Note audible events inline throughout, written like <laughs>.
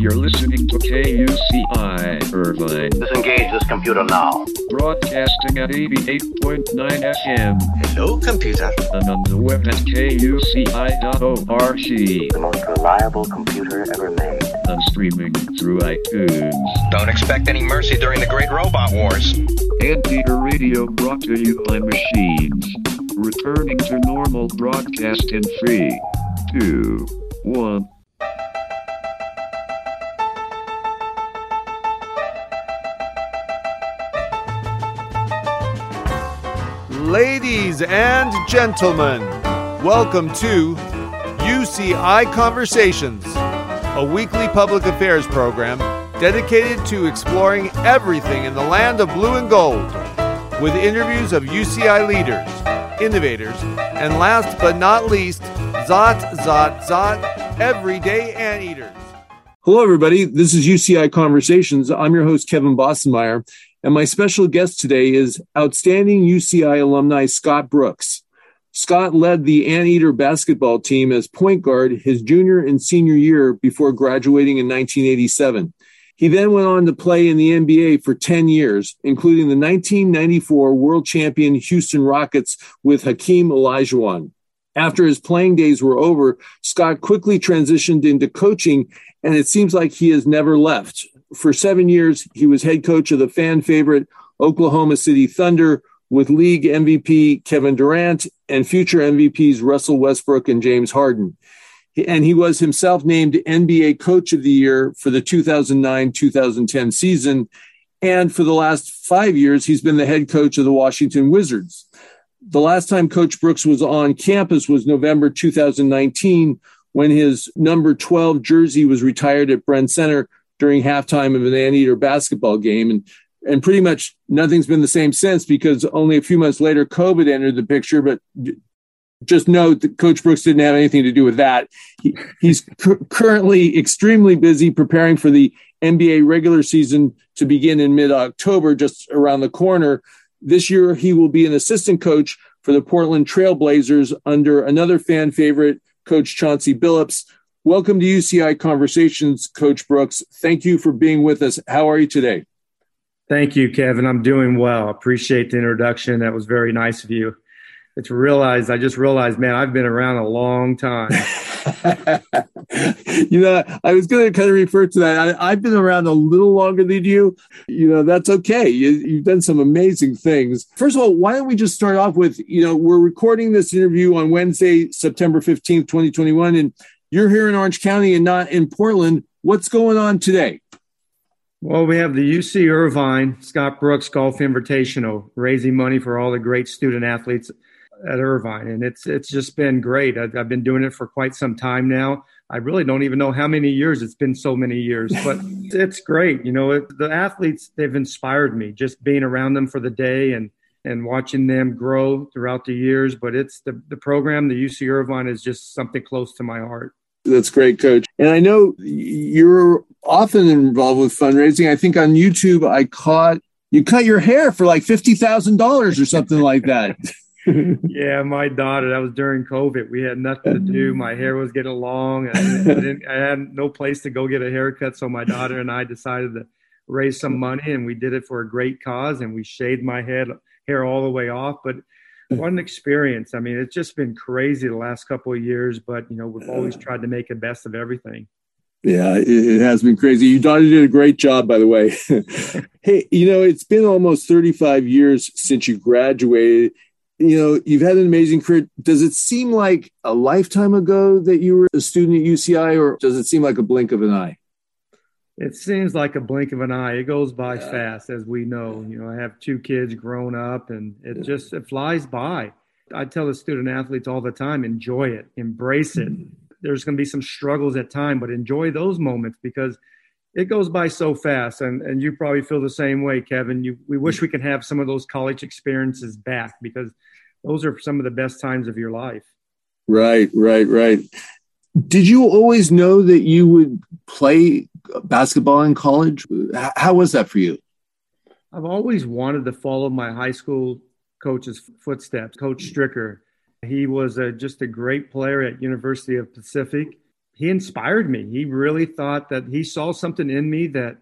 You're listening to KUCI Irvine, Disengage this computer now. broadcasting at 88.9 FM Hello, computer. and on the web at kuci.org The most reliable computer ever made. and streaming through iTunes. Don't expect any mercy during the Great Robot Wars. Anteater Radio brought to you by Machines. Returning to normal broadcast in three, two, one. Ladies and gentlemen, welcome to UCI Conversations, a weekly public affairs program dedicated to exploring everything in the land of blue and gold, with interviews of UCI leaders, innovators, and last but not least, Zot, Zot, Zot, everyday anteaters. Hello, everybody. This is UCI Conversations. I'm your host, Kevin Bossenmeyer. And my special guest today is outstanding UCI alumni Scott Brooks. Scott led the Anteater basketball team as point guard his junior and senior year before graduating in 1987. He then went on to play in the NBA for 10 years, including the 1994 world champion Houston Rockets with Hakeem Olajuwon. After his playing days were over, Scott quickly transitioned into coaching, and it seems like he has never left for seven years, he was head coach of the fan favorite Oklahoma City Thunder with league MVP Kevin Durant and future MVPs Russell Westbrook and James Harden. And he was himself named NBA Coach of the Year for the 2009 2010 season. And for the last five years, he's been the head coach of the Washington Wizards. The last time Coach Brooks was on campus was November 2019 when his number 12 jersey was retired at Bren Center during halftime of an Anteater basketball game. And, and pretty much nothing's been the same since because only a few months later, COVID entered the picture. But just note that Coach Brooks didn't have anything to do with that. He, he's cu- currently extremely busy preparing for the NBA regular season to begin in mid October, just around the corner. This year, he will be an assistant coach for the Portland Trailblazers under another fan favorite, Coach Chauncey Billups. Welcome to UCI Conversations, Coach Brooks. Thank you for being with us. How are you today? Thank you, Kevin. I'm doing well. Appreciate the introduction. That was very nice of you. It's realized, I just realized, man, I've been around a long time. <laughs> <laughs> you know, I was going to kind of refer to that. I, have been around a little longer than you. You know, that's okay. You, you've done some amazing things. First of all, why don't we just start off with, you know, we're recording this interview on Wednesday, September 15th, 2021. And you're here in Orange County and not in Portland. What's going on today? Well, we have the UC Irvine Scott Brooks Golf Invitational, raising money for all the great student athletes at Irvine, and it's it's just been great. I've, I've, been doing it for quite some time now. I really don't even know how many years it's been. So many years, but <laughs> it's great. You know, it, the athletes they've inspired me just being around them for the day and and watching them grow throughout the years. But it's the the program, the UC Irvine, is just something close to my heart. That's great, coach. And I know you're often involved with fundraising. I think on YouTube, I caught you cut your hair for like $50,000 or something like that. <laughs> yeah, my daughter, that was during COVID. We had nothing to do. My hair was getting long. I, I had no place to go get a haircut. So my daughter and I decided to raise some money and we did it for a great cause and we shaved my head hair all the way off. But Mm. what an experience. I mean, it's just been crazy the last couple of years, but you know, we've always tried to make the best of everything. Yeah, it has been crazy. Your daughter did a great job, by the way. <laughs> <laughs> hey, you know, it's been almost 35 years since you graduated. You know, you've had an amazing career. Does it seem like a lifetime ago that you were a student at UCI, or does it seem like a blink of an eye? It seems like a blink of an eye. It goes by yeah. fast, as we know. You know, I have two kids grown up, and it just it flies by. I tell the student athletes all the time: enjoy it, embrace it. Mm-hmm. There's going to be some struggles at time, but enjoy those moments because it goes by so fast, and and you probably feel the same way, Kevin. You we wish we could have some of those college experiences back because those are some of the best times of your life. Right, right, right. Did you always know that you would play basketball in college? How was that for you? I've always wanted to follow my high school coach's footsteps. Coach Stricker, he was a, just a great player at University of Pacific. He inspired me. He really thought that he saw something in me that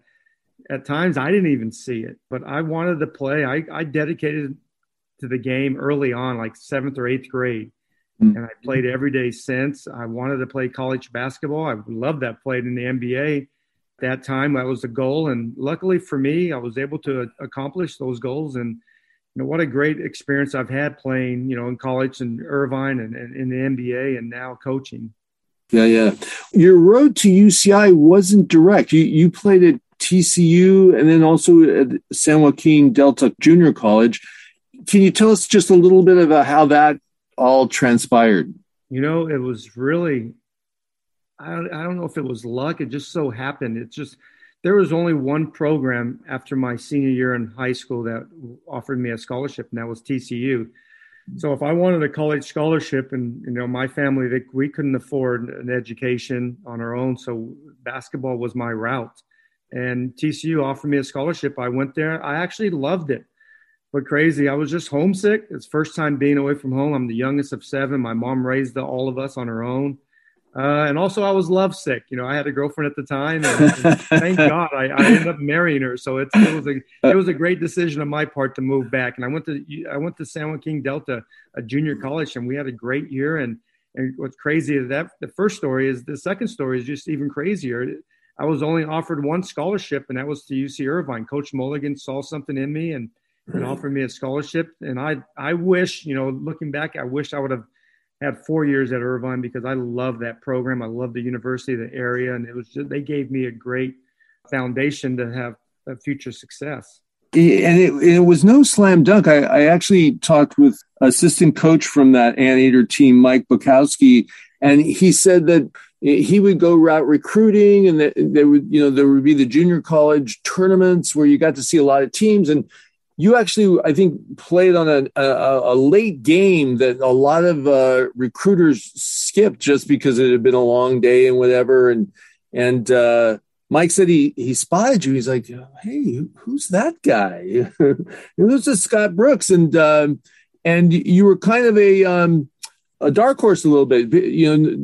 at times I didn't even see it, but I wanted to play. I, I dedicated to the game early on, like seventh or eighth grade. Mm-hmm. And I played every day since. I wanted to play college basketball. I loved that played in the NBA that time. That was the goal. And luckily for me, I was able to accomplish those goals. And, you know, what a great experience I've had playing, you know, in college and Irvine and, and in the NBA and now coaching. Yeah, yeah. Your road to UCI wasn't direct. You you played at TCU and then also at San Joaquin Delta Junior College. Can you tell us just a little bit about how that all transpired? You know, it was really I don't, I don't know if it was luck. It just so happened. It just there was only one program after my senior year in high school that offered me a scholarship, and that was TCU. So if I wanted a college scholarship, and you know my family, they, we couldn't afford an education on our own, so basketball was my route. And TCU offered me a scholarship. I went there. I actually loved it, but crazy. I was just homesick. It's first time being away from home. I'm the youngest of seven. My mom raised all of us on her own uh, and also, I was lovesick. You know, I had a girlfriend at the time, and, and <laughs> thank God I, I, ended up marrying her. So it, it was a it was a great decision on my part to move back. And I went to I went to San Joaquin Delta, a junior college, and we had a great year. And and what's crazy is that the first story is the second story is just even crazier. I was only offered one scholarship, and that was to UC Irvine. Coach Mulligan saw something in me and and offered me a scholarship. And I I wish, you know, looking back, I wish I would have had four years at Irvine because I love that program. I love the university, the area, and it was just, they gave me a great foundation to have a future success. And it, it was no slam dunk. I, I, actually talked with assistant coach from that Anteater team, Mike Bokosky, and he said that he would go route recruiting, and that there would, you know, there would be the junior college tournaments where you got to see a lot of teams, and you actually, I think, played on a, a, a late game that a lot of uh, recruiters skipped just because it had been a long day and whatever. And and uh, Mike said he he spotted you. He's like, "Hey, who's that guy?" <laughs> this is Scott Brooks, and um, and you were kind of a um, a dark horse a little bit, you know,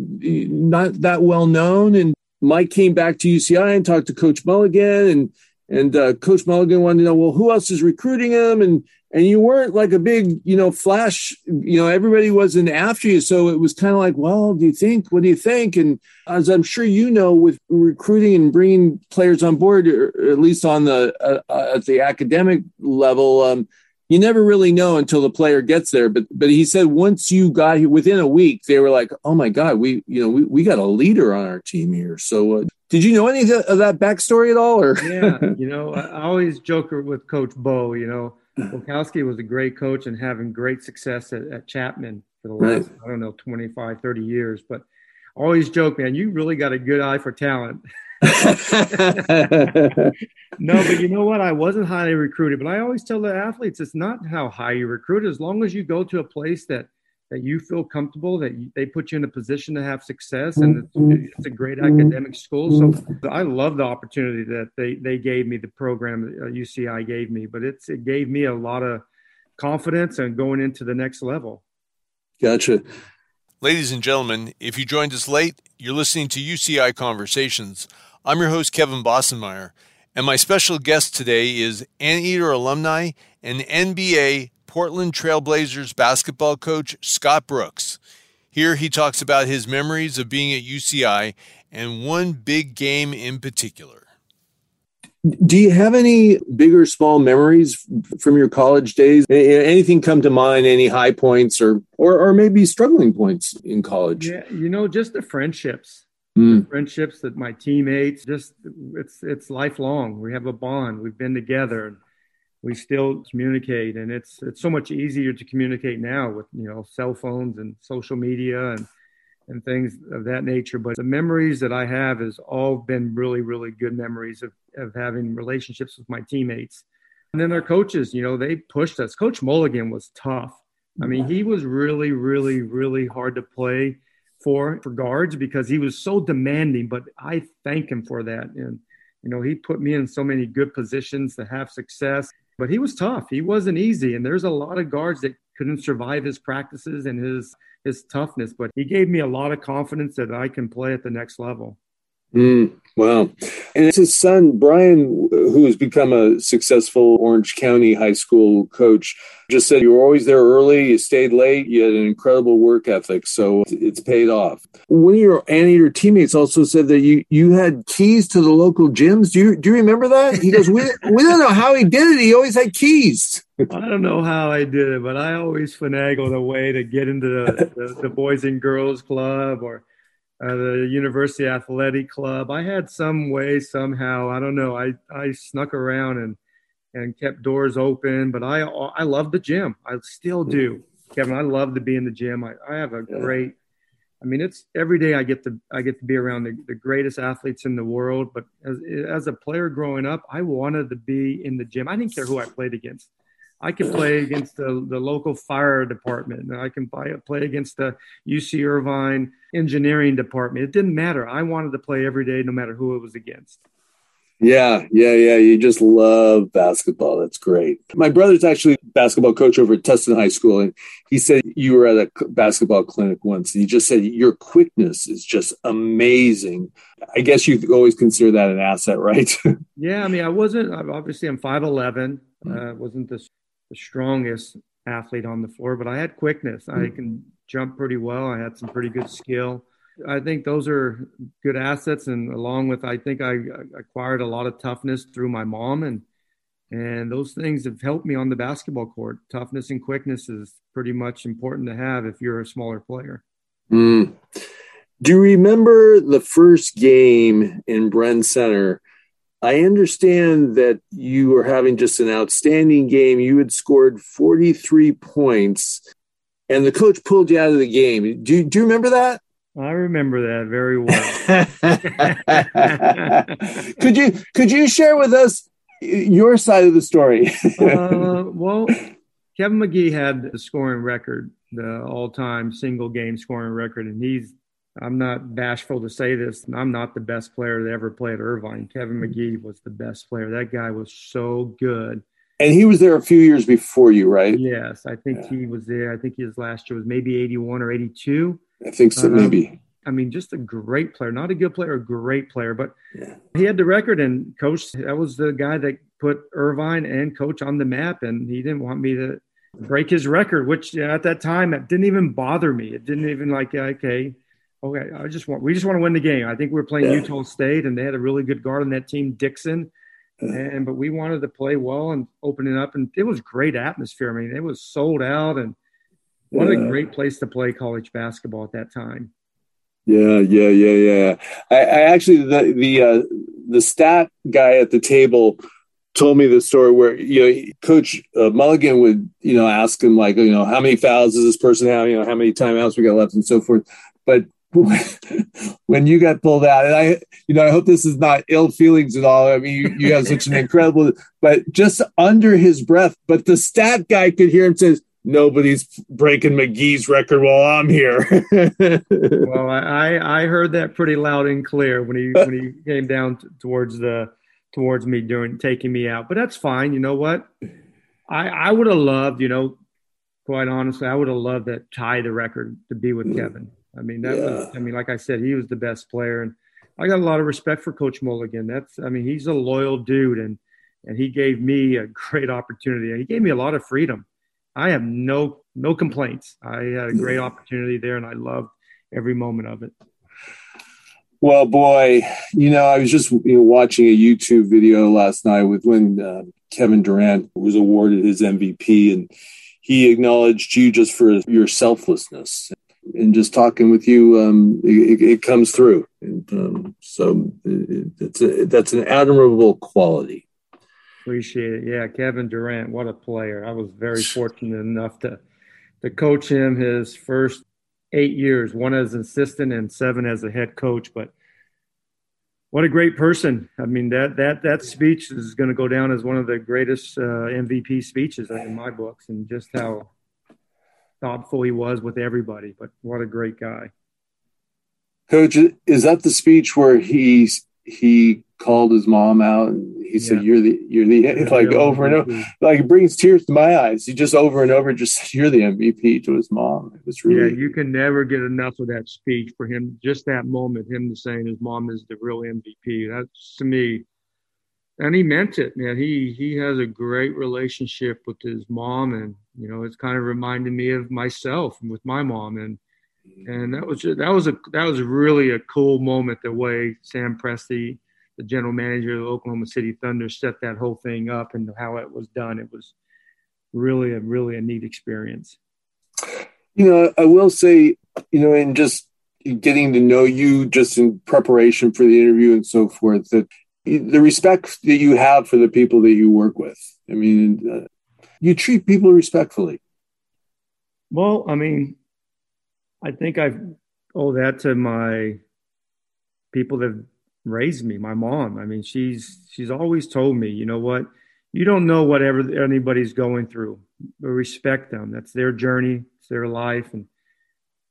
not that well known. And Mike came back to UCI and talked to Coach Mulligan and and uh, Coach Mulligan wanted to know, well, who else is recruiting him? And and you weren't like a big, you know, flash. You know, everybody wasn't after you, so it was kind of like, well, do you think? What do you think? And as I'm sure you know, with recruiting and bringing players on board, or at least on the uh, uh at the academic level, um, you never really know until the player gets there. But but he said once you got here, within a week, they were like, oh my god, we you know we, we got a leader on our team here. So uh, did you know any of that backstory at all? Or <laughs> yeah, you know, I always joke with Coach Bo. You know, Bokosky was a great coach and having great success at, at Chapman for the last right. I don't know 25, 30 years. But always joke, man, you really got a good eye for talent. <laughs> <laughs> no, but you know what? I wasn't highly recruited, but I always tell the athletes it's not how high you recruit. As long as you go to a place that that you feel comfortable, that you, they put you in a position to have success, and it's, mm-hmm. it's, a great academic school. So mm-hmm. I love the opportunity that they they gave me, the program that uh, UCI gave me, but it's it gave me a lot of confidence and going into the next level. Gotcha. Ladies and gentlemen, if you joined us late, you're listening to UCI Conversations. I'm your host, Kevin Bossenmeyer, and my special guest today is Anteater alumni and NBA Portland Trailblazers basketball coach Scott Brooks. Here he talks about his memories of being at UCI and one big game in particular. Do you have any big or small memories from your college days? Anything come to mind? Any high points or or, or maybe struggling points in college? Yeah, you know, just the friendships mm. friendships that my teammates just it's it's lifelong we have a bond we've been together and we still communicate and it's it's so much easier to communicate now with you know cell phones and social media and and things of that nature. But the memories that I have has all been really, really good memories of, of having relationships with my teammates. And then our coaches, you know, they pushed us. Coach Mulligan was tough. I mean, he was really, really, really hard to play for for guards because he was so demanding. But I thank him for that. And you know, he put me in so many good positions to have success. But he was tough. He wasn't easy. And there's a lot of guards that couldn't survive his practices and his his toughness. But he gave me a lot of confidence that I can play at the next level. Mm, wow. And it's his son, Brian, who has become a successful Orange County high school coach, just said you were always there early, you stayed late, you had an incredible work ethic. So it's paid off. One of your Anteater teammates also said that you, you had keys to the local gyms. Do you, do you remember that? He goes, we, we don't know how he did it. He always had keys. I don't know how I did it, but I always finagled a way to get into the, the, the Boys and Girls Club or uh, the University Athletic Club. I had some way somehow. I don't know. I I snuck around and and kept doors open. But I I love the gym. I still do, Kevin. I love to be in the gym. I, I have a great. I mean, it's every day I get to I get to be around the, the greatest athletes in the world. But as as a player growing up, I wanted to be in the gym. I didn't care who I played against. I can play against the, the local fire department. I can play, play against the UC Irvine engineering department. It didn't matter. I wanted to play every day, no matter who it was against. Yeah, yeah, yeah. You just love basketball. That's great. My brother's actually basketball coach over at Tustin High School, and he said you were at a basketball clinic once, and he just said your quickness is just amazing. I guess you always consider that an asset, right? <laughs> yeah, I mean, I wasn't obviously I'm five eleven. Uh, wasn't the the strongest athlete on the floor, but I had quickness. I hmm. can jump pretty well. I had some pretty good skill. I think those are good assets, and along with I think I acquired a lot of toughness through my mom, and and those things have helped me on the basketball court. Toughness and quickness is pretty much important to have if you're a smaller player. Mm. Do you remember the first game in Bren Center? I understand that you were having just an outstanding game. You had scored 43 points, and the coach pulled you out of the game. Do, do you remember that? I remember that very well. <laughs> <laughs> could you could you share with us your side of the story? uh, <laughs> well, Kevin Magee had the scoring record, the all-time single game scoring record, and he's I'm not bashful to say this. I'm not the best player that ever played Irvine. Kevin Magee was the best player. That guy was so good. And he was there a few years before you, right? Yes, I think yeah. he was there. I think his last year was maybe 81 or 82. I think so, um, maybe. I mean, just a great player, not a good player, a great player, but yeah. he had the record and coach. That was the guy that put Irvine and coach on the map, and he didn't want me to break his record, which at that time it didn't even bother me. It didn't even like okay, okay, I just want we just want to win the game. I think we were playing yeah. Utah State, and they had a really good guard on that team, Dixon. And but we wanted to play well and open it up, and it was great atmosphere. I mean, it was sold out, and what yeah. a great place to play college basketball at that time. Yeah, yeah, yeah, yeah. I, I actually the the uh, the stat guy at the table told me the story where you know coach uh, mulligan would you know ask him like you know how many fouls does this person have you know how many timeouts we got left and so forth but <laughs> when you got pulled out, and I, you know, I hope this is not ill feelings at all. I mean, you, you have such an <laughs> incredible, but just under his breath, but the stat guy could hear him says, nobody's breaking Magee's record while I'm here. <laughs> well, I, I heard that pretty loud and clear when he, when he came down t- towards the, towards me during taking me out, but that's fine. You know what? I, I would have loved, you know, quite honestly, I would have loved to tie the record to be with mm. Kevin. I mean, that yeah. was, I mean, like I said, he was the best player. And I got a lot of respect for Coach Mulligan. That's, I mean, he's a loyal dude and, and he gave me a <laughs> great opportunity. He gave me a lot of freedom. I have no, no complaints. I had a great opportunity there and I loved every moment of it. Well, boy, you know, I was just you know, watching a YouTube video last night with when uh, Kevin Durant was awarded his MVP and he acknowledged you just for your selflessness and just talking with you, um, it, it, comes through. And um, so it, it's a, that's an admirable quality. Appreciate it. Yeah, Kevin Durant, what a player! I was very fortunate enough to to coach him his first eight years, one as an assistant and seven as a head coach. But what a great person! I mean that that that speech is going to go down as one of the greatest uh, MVP speeches in my books, and just how thoughtful he was with everybody. But what a great guy! Coach, is that the speech where he's he called his mom out and he said, "You're the you're the yeah, like over and over like it brings tears to my eyes." He just over and over just said, "You're the MVP" to his mom. It was really yeah. You can never get enough of that speech for him. Just that moment, him saying his mom is the real MVP. That's to me, and he meant it, man. He he has a great relationship with his mom, and you know, it's kind of reminded me of myself with my mom and and that was just, that was a that was really a cool moment the way Sam Presti the general manager of the Oklahoma City Thunder set that whole thing up and how it was done. It was really a really a neat experience. You know, I will say, you know, in just getting to know you just in preparation for the interview and so forth, that the respect that you have for the people that you work with. I mean, uh, you treat people respectfully. Well, I mean, I think I owe that to my people that raised me, my mom. I mean, she's she's always told me, you know what, you don't know whatever anybody's going through, but respect them. That's their journey, it's their life, and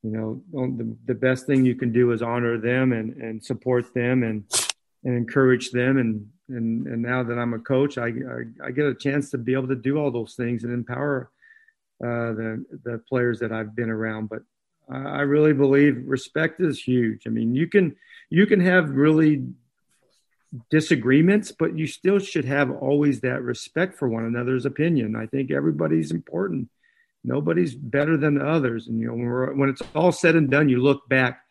you know, the, the best thing you can do is honor them and and support them and and encourage them. And and and now that I'm a coach, I I, I get a chance to be able to do all those things and empower uh, the the players that I've been around. But I really believe respect is huge. I mean, you can you can have really disagreements, but you still should have always that respect for one another's opinion. I think everybody's important. Nobody's better than the others. And you know, when, when it's all said and done, you look back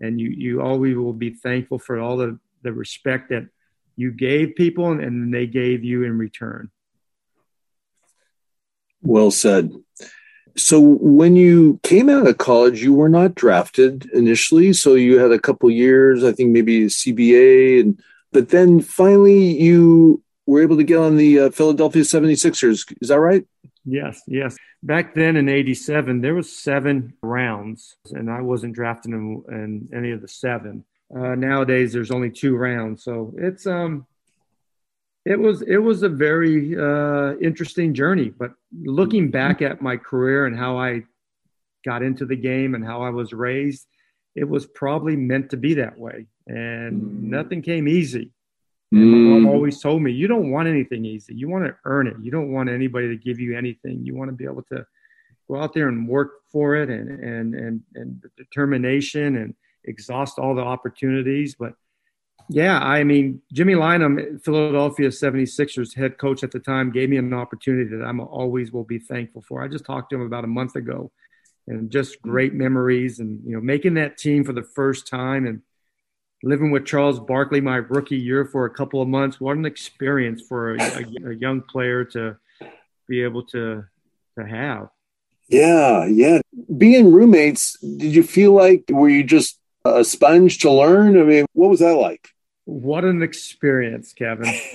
and you you always will be thankful for all the, the respect that you gave people and, and they gave you in return. Well said. So when you came out of college, you were not drafted initially. So you had a couple years, I think maybe CBA, and but then finally you were able to get on the uh, Philadelphia 76ers. Is that right? Yes, yes. Back then in '87, there was seven rounds, and I wasn't drafted in, in any of the seven. Uh, nowadays, there's only two rounds, so it's um, it was it was a very uh, interesting journey. But looking mm-hmm. back at my career and how I got into the game and how I was raised, it was probably meant to be that way. And mm. nothing came easy. And my mom mm. always told me, you don't want anything easy. You want to earn it. You don't want anybody to give you anything. You want to be able to go out there and work for it and and and and determination and exhaust all the opportunities. But yeah, I mean, Jimmy Lynam, Philadelphia 76ers head coach at the time, gave me an opportunity that I'm always will be thankful for. I just talked to him about a month ago and just great memories and, you know, making that team for the first time and living with Charles Barkley my rookie year for a couple of months. What an experience for a, a, a young player to be able to, to have. Yeah, yeah. Being roommates, did you feel like were you just a sponge to learn? I mean, what was that like? What an experience, Kevin. <laughs> <laughs>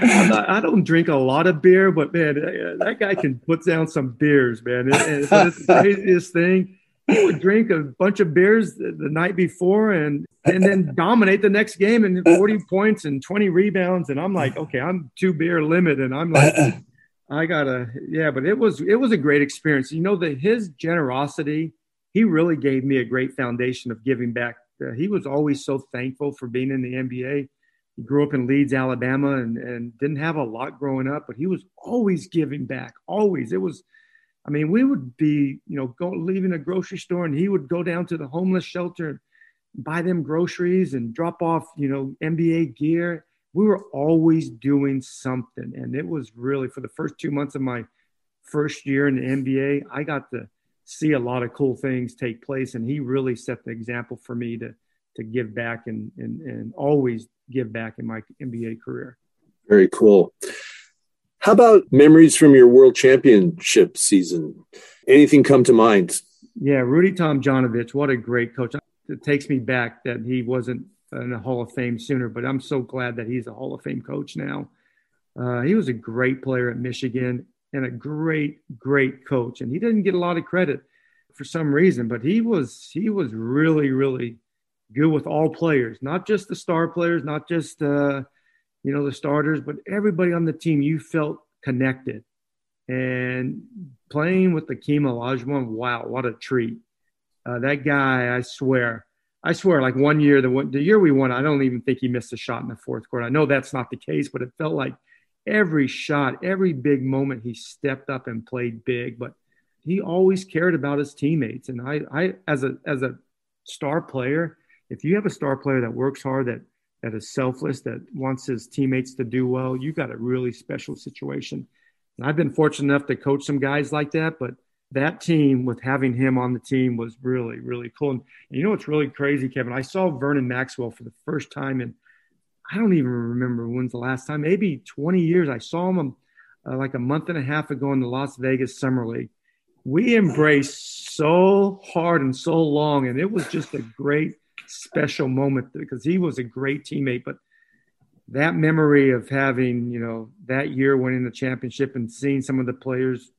not, i don't drink a lot of beer, but man, that guy can put down some beers, man. And, and it's the craziest thing. He would drink a bunch of beers the, the night before and and then dominate the next game and 40 <laughs> points and 20 rebounds. And I'm like, okay, I'm two beer limit. And I'm like, I gotta, yeah, but it was it was a great experience. You know that his generosity, he really gave me a great foundation of giving back uh, he was always so thankful for being in the NBA. He grew up in Leeds, Alabama, and, and didn't have a lot growing up, but he was always giving back. Always. It was, I mean, we would be, you know, go leaving a grocery store, and he would go down to the homeless shelter and buy them groceries and drop off, you know, NBA gear. We were always doing something, and it was really for the first two months of my first year in the NBA, I got to see a lot of cool things take place. And he really set the example for me to to give back and and, and always give back in my NBA career. Very cool. How about memories from your world championship season? Anything come to mind? Yeah, Rudy Tomjanovich, what a great coach. It takes me back that he wasn't in the Hall of Fame sooner, but I'm so glad that he's a Hall of Fame coach now. Uh, he was a great player at Michigan, and a great, great coach. And he didn't get a lot of credit for some reason, but he was he was really, really good with all players, not just the star players, not just uh, you know the starters, but everybody on the team. You felt connected, and playing with Hakeem Olajuwon, wow, what a treat! Uh, that guy, I swear, I swear, like one year, the one, the year we won, I don't even think he missed a shot in the fourth quarter. I know that's not the case, but it felt like every shot, every big moment, he stepped up and played big. But he always cared about his teammates, and I, I as a as a star player, if you have a star player that works hard, that that is selfless, that wants his teammates to do well, you got a really special situation. And I've been fortunate enough to coach some guys like that, but that team with having him on the team was really, really cool. And, and you know what's really crazy, Kevin? I saw Vernon Maxwell for the first time in I don't even remember when's the last time, maybe 20 years. I saw him uh, like a month and a half ago in the Las Vegas Summer League. We embraced so hard and so long, and it was just a great special moment because he was a great teammate. But that memory of having, you know, that year winning the championship and seeing some of the players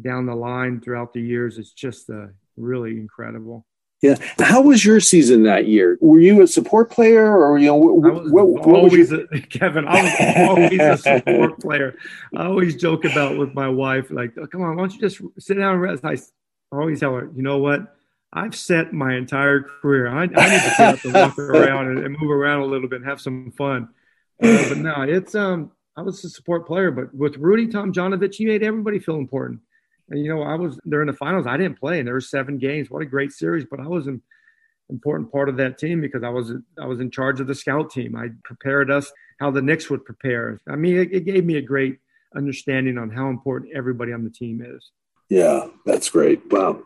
down the line throughout the years is just uh, really incredible. Yeah. How was your season that year? Were you a support player or, you know, what, what, what always, a, <laughs> Kevin, I was always a support <laughs> player. I always joke about with my wife, like, oh, come on, why don't you just sit down and rest? I always tell her, you know what? I've set my entire career. I, I need to get up and walk <laughs> around and, and, move around a little bit and have some fun. Uh, but no, it's um, I was a support player, but with Rudy Tomjanovich, he made everybody feel important. And you know, I was there in the finals. I didn't play, and there were seven games. What a great series! But I was an important part of that team because I was I was in charge of the scout team. I prepared us how the Knicks would prepare. I mean, it, it gave me a great understanding on how important everybody on the team is. Yeah, that's great. Wow.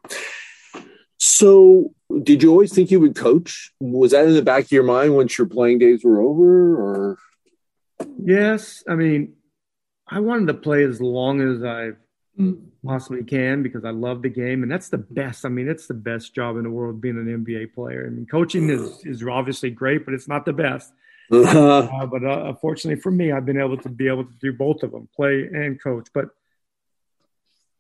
So, did you always think you would coach? Was that in the back of your mind once your playing days were over, or? Yes, I mean, I wanted to play as long as I possibly can because I love the game, and that's the best. I mean, it's the best job in the world being an NBA player. I mean, coaching is is obviously great, but it's not the best. <laughs> Uh-huh. Uh, but uh, unfortunately for me, I've been able to be able to do both of them, play and coach. But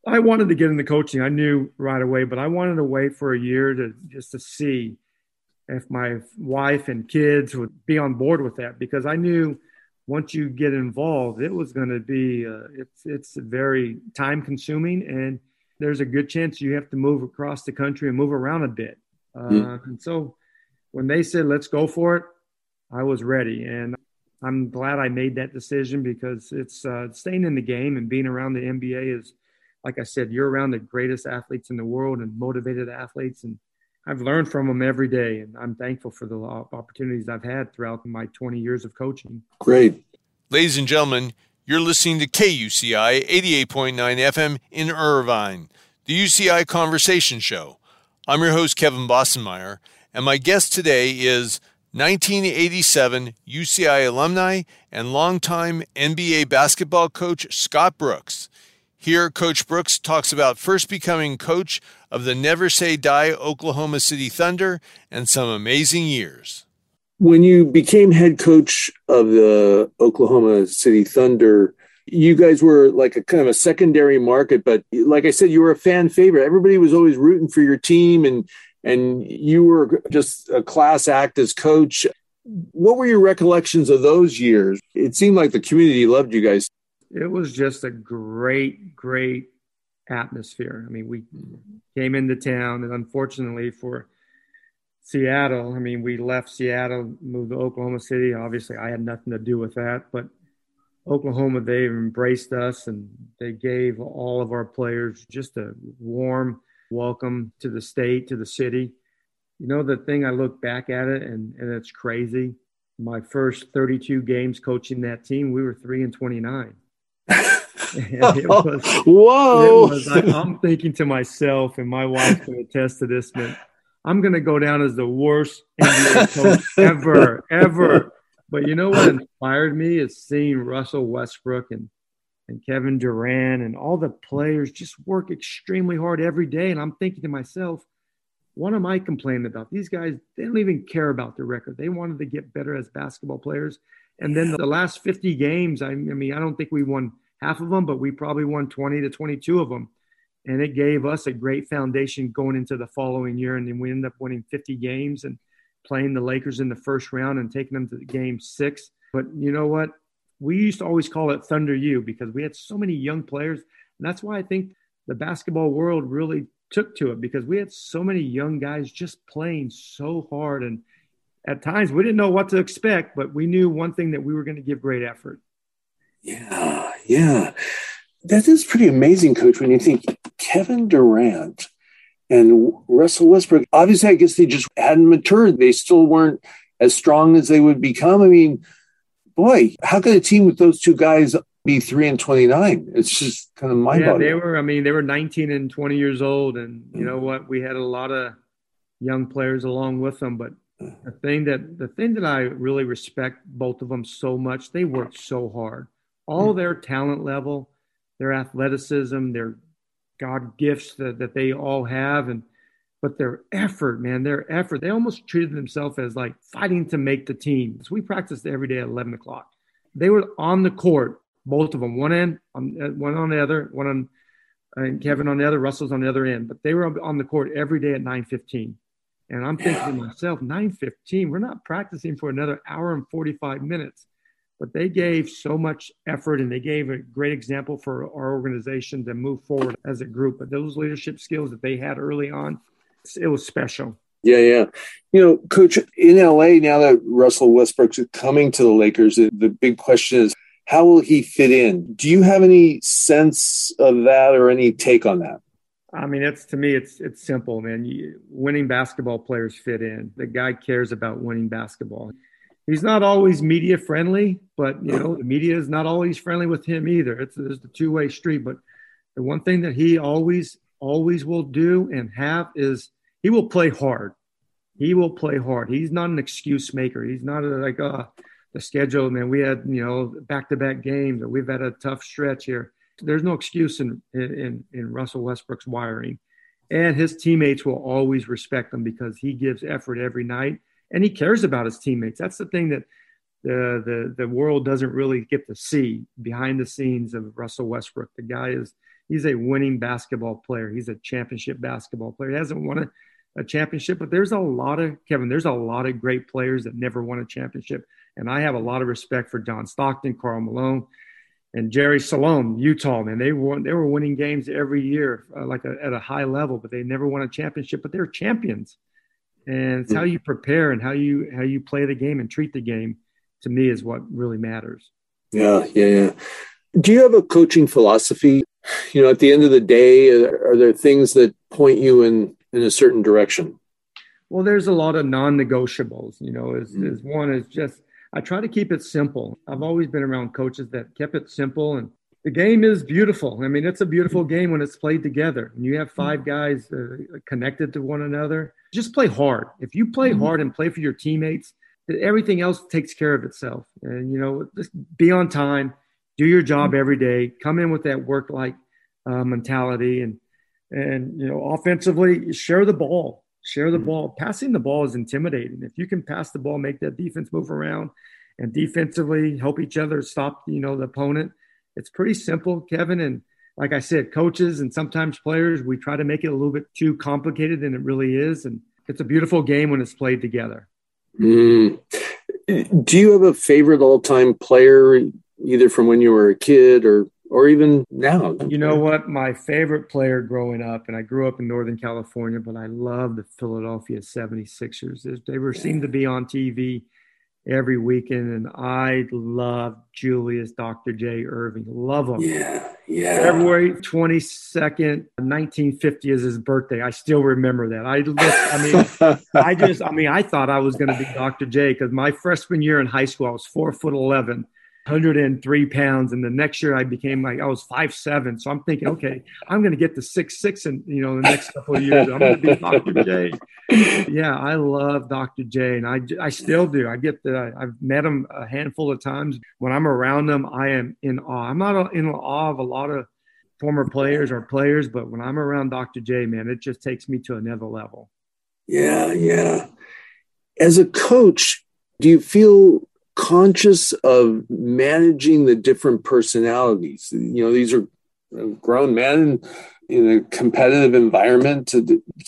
I wanted to get into coaching. I knew right away, but I wanted to wait for a year to just to see if my wife and kids would be on board with that because I knew once you get involved, it was going to be uh, it's it's very time consuming and there's a good chance you have to move across the country and move around a bit. Uh, mm. And so when they said let's go for it, I was ready and I'm glad I made that decision because it's uh, staying in the game and being around the NBA is like I said, you're around the greatest athletes in the world and motivated athletes. And I've learned from them every day. And I'm thankful for the opportunities I've had throughout my 20 years of coaching. Great. Ladies and gentlemen, you're listening to KUCI 88.9 FM in Irvine, the UCI Conversation Show. I'm your host, Kevin Bossenmeyer, and my guest today is 1987 UCI alumni and longtime NBA basketball coach Scott Brooks. Here, Coach Brooks talks about first becoming coach of the Never Say Die Oklahoma City Thunder and some amazing years. When you became head coach of the Oklahoma City Thunder, you guys were like a kind of a secondary market, but like I said, you were a fan favorite. Everybody was always rooting for your team, and and you were just a class act as coach. What were your recollections of those years? It seemed like the community loved you guys it was just a great, great atmosphere. I mean, we came into town, and unfortunately for Seattle, I mean, we left Seattle, moved to Oklahoma City. Obviously, I had nothing to do with that, but Oklahoma, they embraced us and they gave all of our players just a warm welcome to the state, to the city. You know, the thing I look back at it and, and it's crazy. My first 32 games coaching that team, we were three and 29 <laughs> it was, Whoa! It was, I, am thinking to myself, and my wife can attest to this, man. I'm going to go down as the worst NBA coach <laughs> ever, ever. But you know what inspired me is seeing Russell Westbrook and and Kevin Durant and all the players just work extremely hard every day. And I'm thinking to myself, what am I complaining about? These guys, they don't even care about the record. They wanted to get better as basketball players. And then the last 50 games, I, I mean, I don't think we won half of them, but we probably won 20 to 22 of them. And it gave us a great foundation going into the following year. And then we ended up winning 50 games and playing the Lakers in the first round and taking them to the game six. But you know what? We used to always call it Thunder U because we had so many young players. And that's why I think the basketball world really took to it because we had so many young guys just playing so hard. And at times we didn't know what to expect, but we knew one thing that we were going to give great effort. Yeah, yeah. That is pretty amazing, coach, when you think Kevin Durant and Russell Westbrook, obviously, I guess they just hadn't matured. They still weren't as strong as they would become. I mean, boy, how could a team with those two guys be three and 29? It's just kind of mind boggling. Yeah, they were, I mean, they were 19 and 20 years old. And you mm. know what? We had a lot of young players along with them. But the thing that, the thing that I really respect both of them so much, they worked so hard. All their talent level, their athleticism, their God gifts that, that they all have, and but their effort, man, their effort, they almost treated themselves as like fighting to make the team. So we practiced every day at 11 o'clock. They were on the court, both of them, one end, on, uh, one on the other, one on, and Kevin on the other, Russell's on the other end. But they were on the court every day at 9:15. And I'm thinking to myself, 9:15, we're not practicing for another hour and 45 minutes but they gave so much effort and they gave a great example for our organization to move forward as a group. But those leadership skills that they had early on, it was special. Yeah, yeah. You know, coach, in LA, now that Russell Westbrook's coming to the Lakers, the big question is how will he fit in? Do you have any sense of that or any take on that? I mean, it's to me, it's it's simple, man. You, winning basketball players fit in. The guy cares about winning basketball he's not always media friendly, but you know the media is not always friendly with him either. It's there's the two way street. But the one thing that he always always will do and have is he will play hard. He will play hard. He's not an excuse maker. He's not a, like uh, the schedule. Man, we had you know back to back games, or we've had a tough stretch here. There's no excuse in in in Russell Westbrook's wiring, and his teammates will always respect him because he gives effort every night and he cares about his teammates. That's the thing that the the the world doesn't really get to see behind the scenes of Russell Westbrook. The guy is he's a winning basketball player. He's a championship basketball player. He hasn't won a, a championship, but there's a lot of Kevin. There's a lot of great players that never won a championship, and I have a lot of respect for John Stockton, Karl Malone. And Jerry Sloan, Utah, man, they won. They were winning games every year, uh, like a, at a high level, but they never won a championship. But they're champions and it's how you prepare and how you how you play the game and treat the game to me is what really matters yeah yeah yeah do you have a coaching philosophy you know at the end of the day are there things that point you in in a certain direction well there's a lot of non-negotiables you know is, mm. is one is just i try to keep it simple i've always been around coaches that kept it simple and the game is beautiful. I mean, it's a beautiful game when it's played together. And you have five guys uh, connected to one another just play hard. If you play mm-hmm. hard and play for your teammates, everything else takes care of itself. And you know, just be on time, do your job mm-hmm. every day, come in with that work like uh, mentality, and and you know, offensively, share the ball, share the mm-hmm. ball. Passing the ball is intimidating. If you can pass the ball, make that defense move around, and defensively help each other stop, you know, the opponent. It's pretty simple, Kevin, and like I said, coaches and sometimes players, we try to make it a little bit too complicated than it really is. And it's a beautiful game when it's played together. Mm. Do you have a favorite all time player, either from when you were a kid or or even now? You know what? My favorite player growing up, and I grew up in Northern California, but I love the Philadelphia 76ers. They were seemed to be on TV every weekend, and I love Julius Dr. J. Erving. Love him. Yeah, yeah. February 22nd, 1950 is his birthday. I still remember that. I, just, I mean, I just, I mean, I thought I was going to be Dr. J because my freshman year in high school, I was four foot 11 103 pounds and the next year i became like i was five seven. So i'm thinking okay i'm going to get to six six and you know the next couple of years. I'm going to be dr j. Yeah i love dr j and i i still do. I get the i've met him a handful of times. When i'm around them i am in awe. I'm not in awe of a lot of former players or players but when i'm around dr j man it just takes me to another level. Yeah yeah. As a coach do you feel conscious of managing the different personalities. You know, these are grown men in a competitive environment.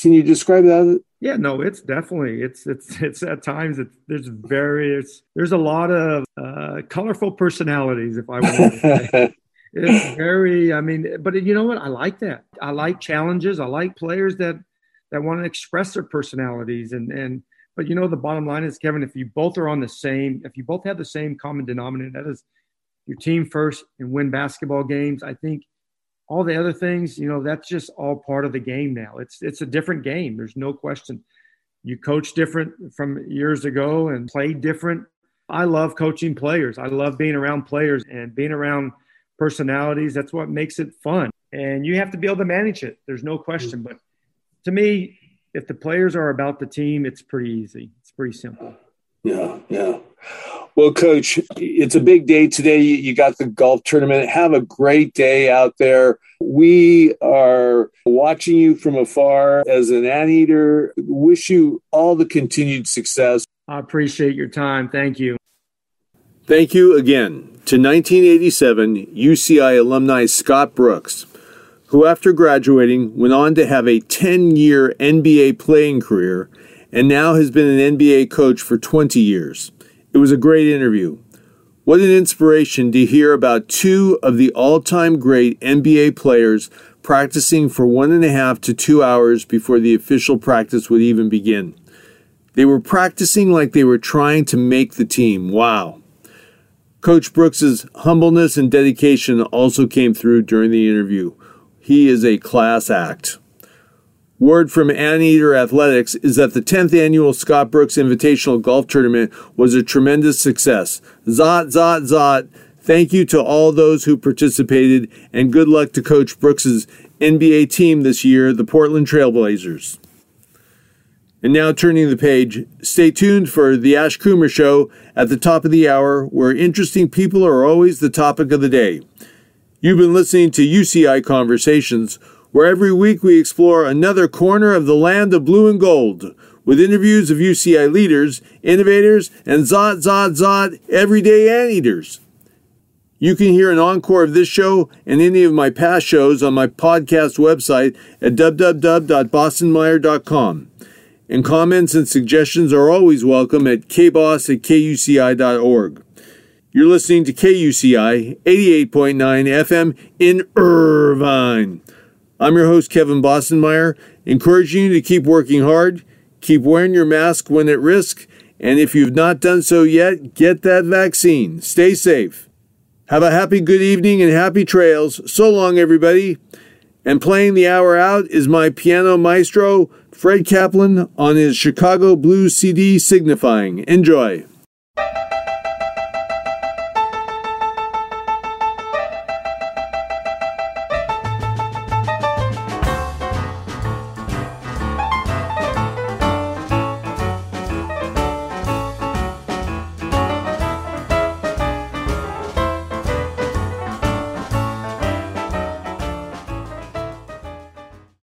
Can you describe that? Yeah, no, it's definitely it's it's it's at times it's there's various there's a lot of uh, colorful personalities, if I want to say. <laughs> it's very i mean but you know what i like that i like challenges i like players that that want to express their personalities and and but you know the bottom line is kevin if you both are on the same if you both have the same common denominator that is your team first and win basketball games i think all the other things you know that's just all part of the game now it's it's a different game there's no question you coach different from years ago and play different i love coaching players i love being around players and being around personalities. That's what makes it fun. And you have to be able to manage it. There's no question. But to me, if the players are about the team, it's pretty easy. It's pretty simple. Yeah, yeah. Well, coach, it's a big day today. You got the golf tournament. Have a great day out there. We are watching you from afar as an anteater. Wish you all the continued success. I appreciate your time. Thank you. Thank you again to 1987 UCI alumni Scott Brooks, who after graduating went on to have a 10 year NBA playing career and now has been an NBA coach for 20 years. It was a great interview. What an inspiration to hear about two of the all time great NBA players practicing for one and a half to two hours before the official practice would even begin. They were practicing like they were trying to make the team. Wow. Coach Brooks's humbleness and dedication also came through during the interview. He is a class act. Word from Anteater Athletics is that the 10th annual Scott Brooks Invitational Golf Tournament was a tremendous success. Zot, zot, zot. Thank you to all those who participated, and good luck to Coach Brooks's NBA team this year, the Portland Trailblazers. And now turning the page, stay tuned for The Ash Coomer Show at the top of the hour, where interesting people are always the topic of the day. You've been listening to UCI Conversations, where every week we explore another corner of the land of blue and gold with interviews of UCI leaders, innovators, and Zot, Zot, Zot everyday anteaters. You can hear an encore of this show and any of my past shows on my podcast website at www.bossenmeyer.com and comments and suggestions are always welcome at kboss at kuci.org. You're listening to KUCI 88.9 FM in Irvine. I'm your host, Kevin Bossenmeyer, encouraging you to keep working hard, keep wearing your mask when at risk, and if you've not done so yet, get that vaccine. Stay safe. Have a happy good evening and happy trails. So long, everybody. And playing the hour out is my piano maestro, Fred Kaplan, on his Chicago Blues CD signifying. Enjoy.